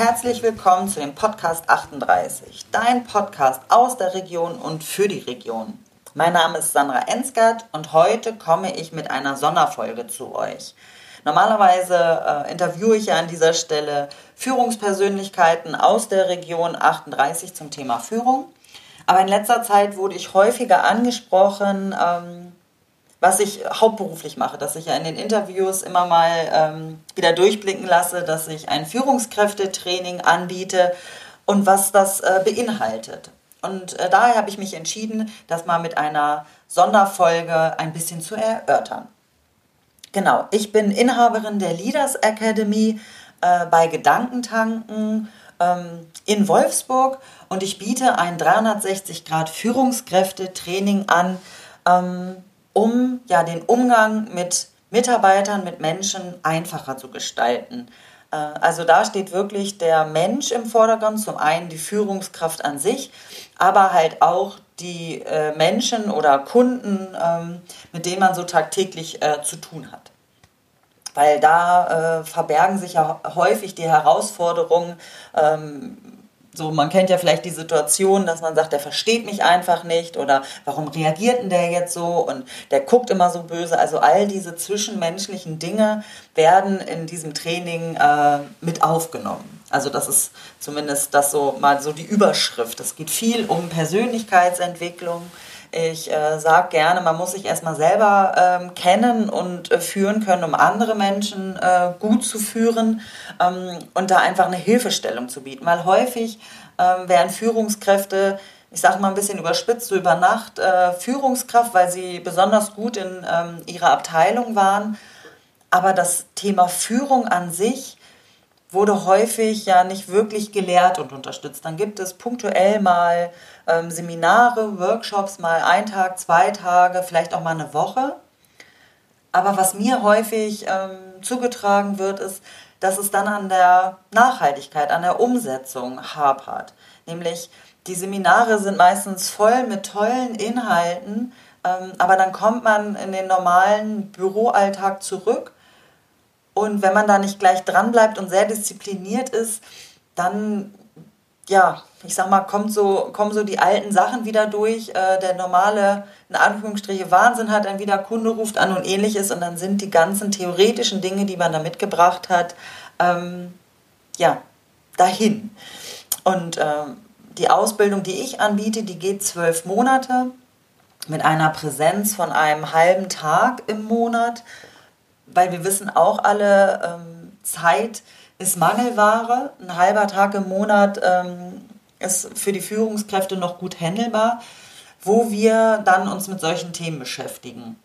herzlich willkommen zu dem Podcast 38, dein Podcast aus der Region und für die Region. Mein Name ist Sandra Ensgard und heute komme ich mit einer Sonderfolge zu euch. Normalerweise äh, interviewe ich ja an dieser Stelle Führungspersönlichkeiten aus der Region 38 zum Thema Führung. Aber in letzter Zeit wurde ich häufiger angesprochen, ähm, was ich hauptberuflich mache, dass ich ja in den Interviews immer mal ähm, wieder durchblicken lasse, dass ich ein Führungskräftetraining anbiete und was das äh, beinhaltet. Und äh, daher habe ich mich entschieden, das mal mit einer Sonderfolge ein bisschen zu erörtern. Genau, ich bin Inhaberin der Leaders Academy äh, bei Gedankentanken ähm, in Wolfsburg und ich biete ein 360 Grad Führungskräfte-Training an, ähm, um ja den Umgang mit Mitarbeitern, mit Menschen einfacher zu gestalten. Äh, also da steht wirklich der Mensch im Vordergrund, zum einen die Führungskraft an sich, aber halt auch die äh, Menschen oder Kunden, ähm, mit denen man so tagtäglich äh, zu tun hat. Weil da verbergen sich ja häufig die Herausforderungen, ähm, so, man kennt ja vielleicht die Situation, dass man sagt, der versteht mich einfach nicht oder warum reagiert denn der jetzt so und der guckt immer so böse. Also all diese zwischenmenschlichen Dinge werden in diesem Training äh, mit aufgenommen. Also das ist zumindest das so mal so die Überschrift. Es geht viel um Persönlichkeitsentwicklung, ich äh, sage gerne, man muss sich erstmal selber ähm, kennen und äh, führen können, um andere Menschen äh, gut zu führen ähm, und da einfach eine Hilfestellung zu bieten. Weil häufig ähm, werden Führungskräfte, ich sage mal ein bisschen überspitzt, so über Nacht äh, Führungskraft, weil sie besonders gut in ähm, ihrer Abteilung waren. Aber das Thema Führung an sich wurde häufig ja nicht wirklich gelehrt und unterstützt. Dann gibt es punktuell mal ähm, Seminare, Workshops, mal ein Tag, zwei Tage, vielleicht auch mal eine Woche. Aber was mir häufig ähm, zugetragen wird, ist, dass es dann an der Nachhaltigkeit, an der Umsetzung hapert. Nämlich die Seminare sind meistens voll mit tollen Inhalten, ähm, aber dann kommt man in den normalen Büroalltag zurück und wenn man da nicht gleich dran bleibt und sehr diszipliniert ist, dann, ja, ich sag mal, kommt so, kommen so die alten Sachen wieder durch. Äh, der normale, in Anführungsstriche, Wahnsinn hat, ein wieder Kunde ruft an und ähnliches. Und dann sind die ganzen theoretischen Dinge, die man da mitgebracht hat, ähm, ja, dahin. Und ähm, die Ausbildung, die ich anbiete, die geht zwölf Monate mit einer Präsenz von einem halben Tag im Monat weil wir wissen auch alle, ähm, Zeit ist Mangelware. Ein halber Tag im Monat ähm, ist für die Führungskräfte noch gut handelbar, wo wir dann uns mit solchen Themen beschäftigen.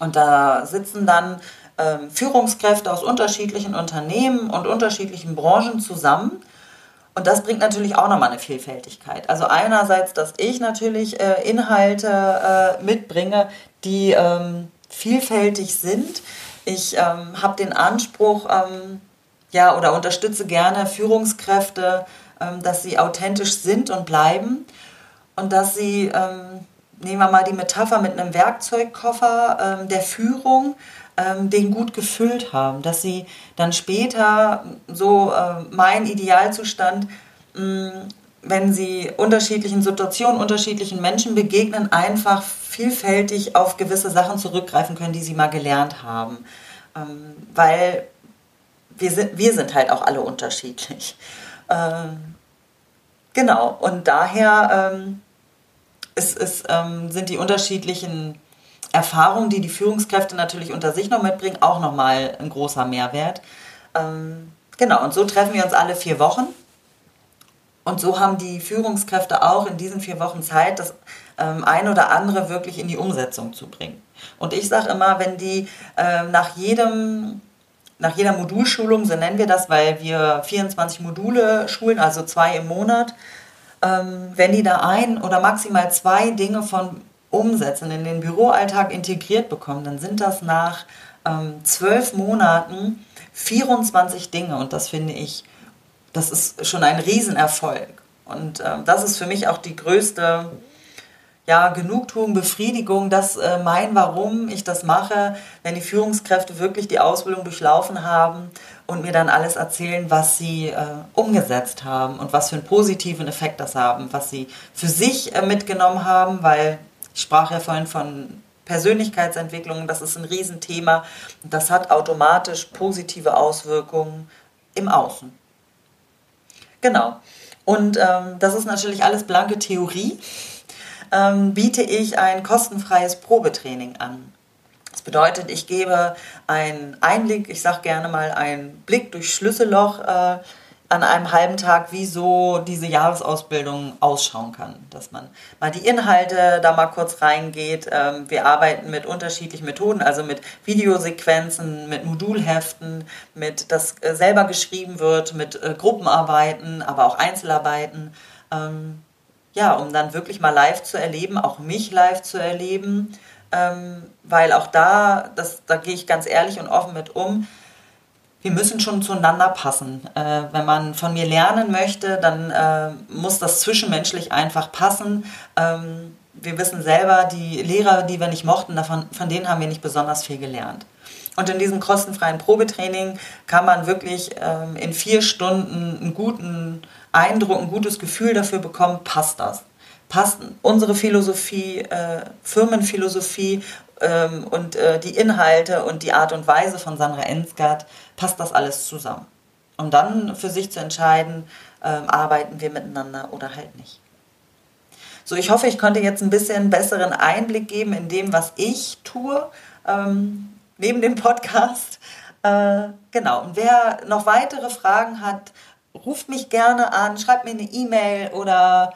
Und da sitzen dann ähm, Führungskräfte aus unterschiedlichen Unternehmen und unterschiedlichen Branchen zusammen. Und das bringt natürlich auch nochmal eine Vielfältigkeit. Also einerseits, dass ich natürlich äh, Inhalte äh, mitbringe, die ähm, vielfältig sind, ich ähm, habe den Anspruch, ähm, ja, oder unterstütze gerne Führungskräfte, ähm, dass sie authentisch sind und bleiben. Und dass sie, ähm, nehmen wir mal die Metapher mit einem Werkzeugkoffer ähm, der Führung, ähm, den gut gefüllt haben, dass sie dann später, so äh, mein Idealzustand, mm, wenn sie unterschiedlichen Situationen, unterschiedlichen Menschen begegnen, einfach vielfältig auf gewisse Sachen zurückgreifen können, die sie mal gelernt haben. Ähm, weil wir sind, wir sind halt auch alle unterschiedlich. Ähm, genau, und daher ähm, ist, ist, ähm, sind die unterschiedlichen Erfahrungen, die die Führungskräfte natürlich unter sich noch mitbringen, auch nochmal ein großer Mehrwert. Ähm, genau, und so treffen wir uns alle vier Wochen. Und so haben die Führungskräfte auch in diesen vier Wochen Zeit, das ähm, ein oder andere wirklich in die Umsetzung zu bringen. Und ich sage immer, wenn die äh, nach jedem nach jeder Modulschulung, so nennen wir das, weil wir 24 Module schulen, also zwei im Monat, ähm, wenn die da ein oder maximal zwei Dinge von umsetzen, in den Büroalltag integriert bekommen, dann sind das nach ähm, zwölf Monaten 24 Dinge und das finde ich, das ist schon ein Riesenerfolg. Und äh, das ist für mich auch die größte ja, Genugtuung, Befriedigung, das äh, mein, warum ich das mache, wenn die Führungskräfte wirklich die Ausbildung durchlaufen haben und mir dann alles erzählen, was sie äh, umgesetzt haben und was für einen positiven Effekt das haben, was sie für sich äh, mitgenommen haben, weil ich sprach ja vorhin von Persönlichkeitsentwicklung, das ist ein Riesenthema. Das hat automatisch positive Auswirkungen im Außen. Genau. Und ähm, das ist natürlich alles blanke Theorie. Ähm, biete ich ein kostenfreies Probetraining an. Das bedeutet, ich gebe einen Einblick, ich sage gerne mal einen Blick durch Schlüsselloch äh, an einem halben Tag, wie so diese Jahresausbildung ausschauen kann. Dass man mal die Inhalte da mal kurz reingeht. Ähm, wir arbeiten mit unterschiedlichen Methoden, also mit Videosequenzen, mit Modulheften, mit das äh, selber geschrieben wird, mit äh, Gruppenarbeiten, aber auch Einzelarbeiten. Ähm, ja, um dann wirklich mal live zu erleben, auch mich live zu erleben. Ähm, weil auch da, das, da gehe ich ganz ehrlich und offen mit um, wir müssen schon zueinander passen. Äh, wenn man von mir lernen möchte, dann äh, muss das zwischenmenschlich einfach passen. Ähm, wir wissen selber, die Lehrer, die wir nicht mochten, davon, von denen haben wir nicht besonders viel gelernt. Und in diesem kostenfreien Probetraining kann man wirklich ähm, in vier Stunden einen guten Eindruck, ein gutes Gefühl dafür bekommen, passt das. Passt unsere Philosophie, äh, Firmenphilosophie ähm, und äh, die Inhalte und die Art und Weise von Sandra Ensgard, passt das alles zusammen. Um dann für sich zu entscheiden, ähm, arbeiten wir miteinander oder halt nicht. So, ich hoffe, ich konnte jetzt ein bisschen besseren Einblick geben in dem, was ich tue, ähm, neben dem Podcast. Äh, genau, und wer noch weitere Fragen hat, ruft mich gerne an, schreibt mir eine E-Mail oder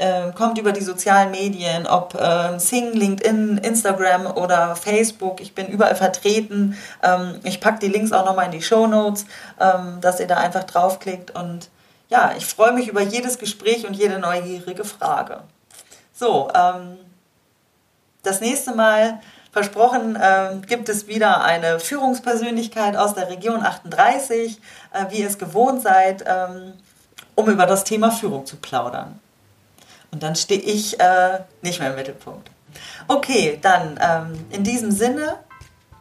äh, kommt über die sozialen Medien, ob äh, Sing, LinkedIn, Instagram oder Facebook. Ich bin überall vertreten. Ähm, ich packe die Links auch nochmal in die Show Notes, ähm, dass ihr da einfach draufklickt. Und ja, ich freue mich über jedes Gespräch und jede neugierige Frage. So, ähm, das nächste Mal versprochen, äh, gibt es wieder eine Führungspersönlichkeit aus der Region 38, äh, wie ihr es gewohnt seid, ähm, um über das Thema Führung zu plaudern. Und dann stehe ich äh, nicht mehr im Mittelpunkt. Okay, dann ähm, in diesem Sinne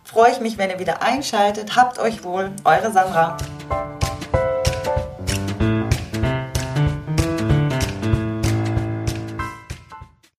freue ich mich, wenn ihr wieder einschaltet. Habt euch wohl, eure Sandra.